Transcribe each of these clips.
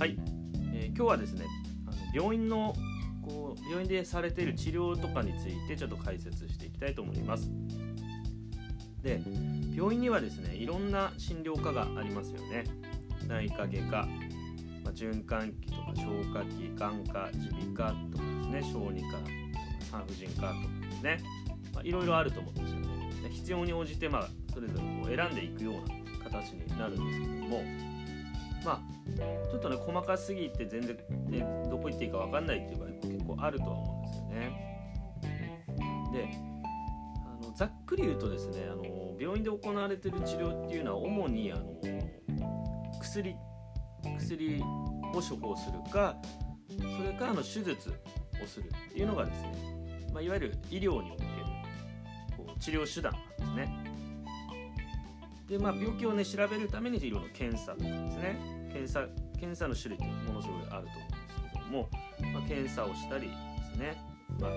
はい、えー、今日はですねあの病院のこう病院でされている治療とかについてちょっと解説していきたいと思います。で病院にはですねいろんな診療科がありますよね。内科外科、まあ、循環器とか消化器眼科耳鼻科とかですね小児科とか産婦人科とかですね、まあ、いろいろあると思うんですよね。必要に応じてまあそれぞれこう選んでいくような形になるんですけども。まあちょっとね細かすぎて全然、ね、どこ行っていいか分かんないっていう場合も結構あるとは思うんですよね。であのざっくり言うとですねあの病院で行われてる治療っていうのは主にあの薬薬を処方するかそれからの手術をするっていうのがですね、まあ、いわゆる医療におけるこう治療手段なんですね。でまあ、病気をね調べるためにいろいろ検査とかですね。検査検査の種類ってものすごいあると思うんですけども、まあ、検査をしたりですね、まあ、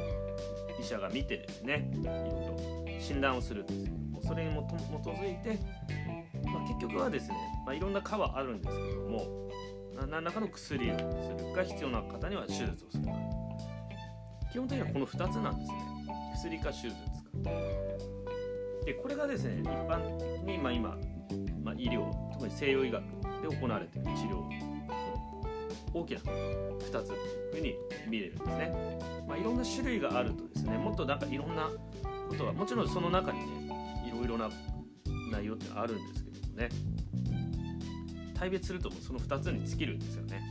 医者が見てですねいろいろ診断をするんですけどもそれに基づいて、まあ、結局はですね、まあ、いろんな科はあるんですけども何らかの薬をするか必要な方には手術をする。か基本的にはこの2つなんですね。薬か手術か。でこれがですね一般的に、まあ、今、まあ、医療特に西洋医学で行われている治療大きな2つというふうに見れるんですね、まあ、いろんな種類があるとですねもっとなんかいろんなことはもちろんその中にねいろいろな内容ってあるんですけどもね大別するともその2つに尽きるんですよね。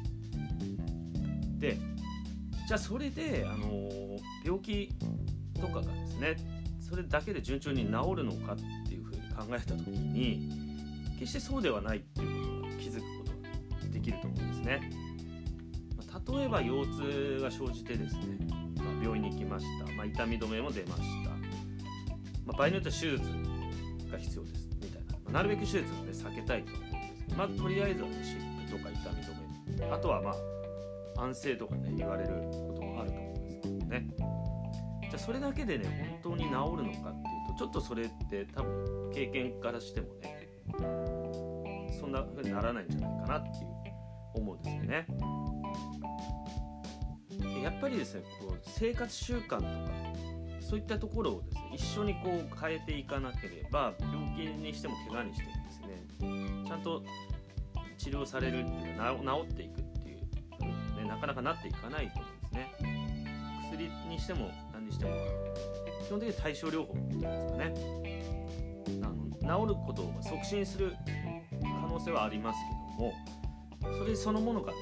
でじゃあそれで、あの、病気とかがですねそれだけで順調に治るのかっていうふうに考えた時に決してそうではないっていうことが気づくことができると思うんですね。例えば腰痛が生じてですね、まあ、病院に行きました、まあ、痛み止めも出ました、まあ、場合によっては手術が必要です。みたいな、まなるべく手術を、ね、避けたいと思うんですけど、まあ、とりあえずはね湿布とか痛み止め。あとはまあ安静とかね言われることもあると思うんですけどね。それだけでね本当に治るのかっていうとちょっとそれって多分経験からしてもねそんな風にならないんじゃないかなっていう思うんですよね。やっぱりですねこう生活習慣とかそういったところをですね一緒にこう変えていかなければ病気にしても怪我にしてもですねちゃんと治療されるっていうのは治っていくっていう、ね、なかなかなっていかないと思うんですね。薬にしてもしても基本的に対症療法っていうんですかね。あの治ることを促進する可能性はありますけどもそれそのものが、ね、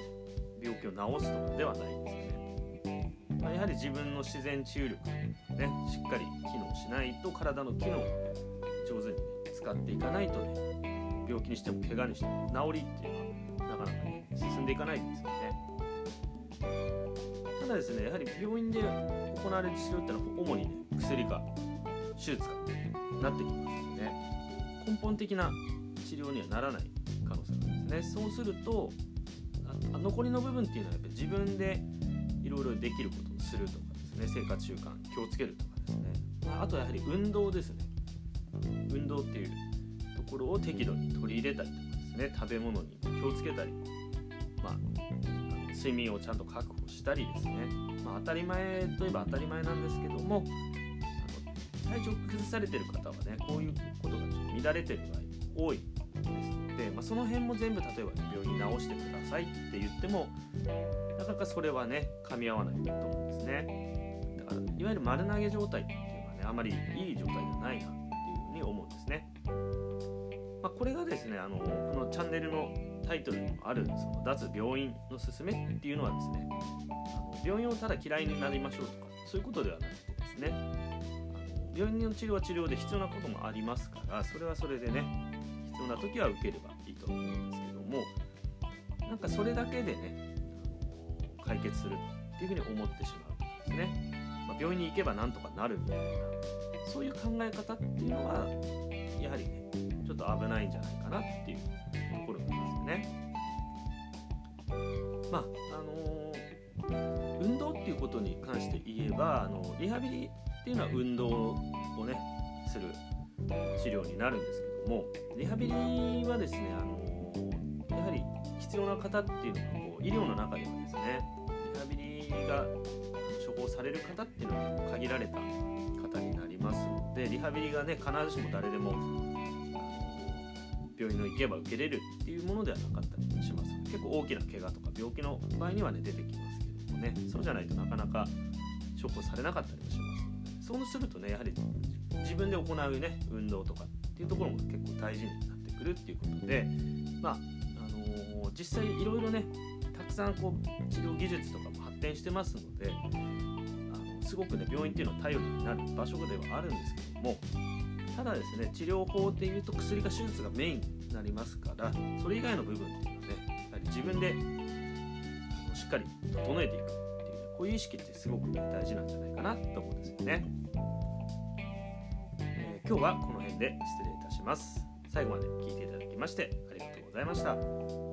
病気を治すとかではないんですよね、まあ、やはり自分の自然治癒力ねしっかり機能しないと体の機能を上手に、ね、使っていかないとね病気にしても怪我にしても治りっていうのはなかなかね進んでいかないんですよね。ただですね。やはり病院で行われる治療ってのは主にね薬か手術かなってきますので、ね、根本的な治療にはならない可能性があるんですね。そうすると残りの部分っていうのはやっぱり自分でいろいろできることをするとかですね。生活習慣気をつけるとかですね。あとはやはり運動ですね。運動っていうところを適度に取り入れたりとかですね。食べ物に気をつけたり。まあ睡眠をちゃんと確保したりですね、まあ、当たり前といえば当たり前なんですけども体調崩されてる方はねこういうことがちょっと乱れてる場合多いですので、まあ、その辺も全部例えば、ね、病院に治してくださいって言ってもなかなかそれはね噛み合わないと思うんですね。だからいわゆる丸投げ状態っていうのはねあまりいい状態ではないなっていうふうに思うんですね、まあ、これがですねあのこのチャンネルのタイトルにもあるその脱病院の勧めっていうのはですねあの病院をただ嫌いになりましょうとかそういうことではなくてですねあの病院の治療は治療で必要なこともありますからそれはそれでね必要な時は受ければいいと思うんですけどもなんかそれだけでね解決するっていうふうに思ってしまうですね、まあ、病院に行けばなんとかなるみたいなそういう考え方っていうのはやはりねちょっと危ないんじゃないかなっていうところなんですよね。まああのー、運動っていうことに関して言えばあのリハビリっていうのは運動をねする治療になるんですけどもリハビリはですね、あのー、やはり必要な方っていうのはこう医療の中ではですねリハビリが処方される方っていうのは限られた方になりますのでリハビリがね必ずしも誰でも病院の行けば受けれるっていうものではなかったりします結構大きな怪我とか病気の場合にはね出てきますけどもねそうじゃないとなかなか処方されなかったりもしますのでそうするとねやはり自分で行うね運動とかっていうところも結構大事になってくるっていうことでまあ、あのー、実際いろいろねたくさんこう治療技術とかも発展してますのであのすごくね病院っていうのは頼りになる場所ではあるんですけどもただですね治療法っていうと薬が手術がメインになりますからそれ以外の部分っていうのはねやはり自分でしっかり整えていくっていう、ね、こういう意識ってすごく、ね、大事なんじゃないかなと思うんですよね、えー、今日はこの辺で失礼いたします。最後まで聞いていただきましてありがとうございました。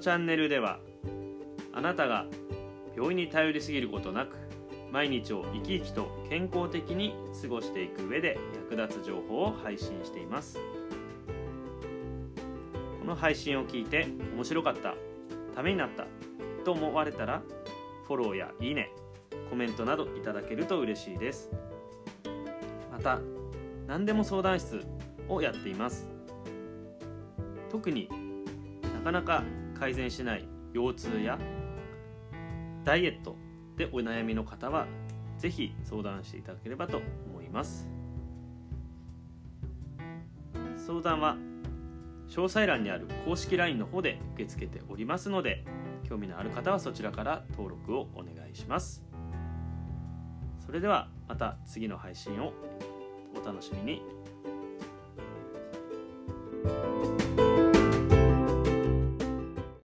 のチャンネルではあなたが病院に頼りすぎることなく毎日を生き生きと健康的に過ごしていく上で役立つ情報を配信しています。この配信を聞いて面白かったためになったと思われたらフォローやいいねコメントなどいただけると嬉しいです。また何でも相談室をやっています。特になかなか改善しない腰痛やダイエットでお悩みの方は是非相談していただければと思います。相談は詳細欄にある公式 LINE の方で受け付けておりますので興味のある方はそちらから登録をお願いします。それではまた次の配信をお楽しみに。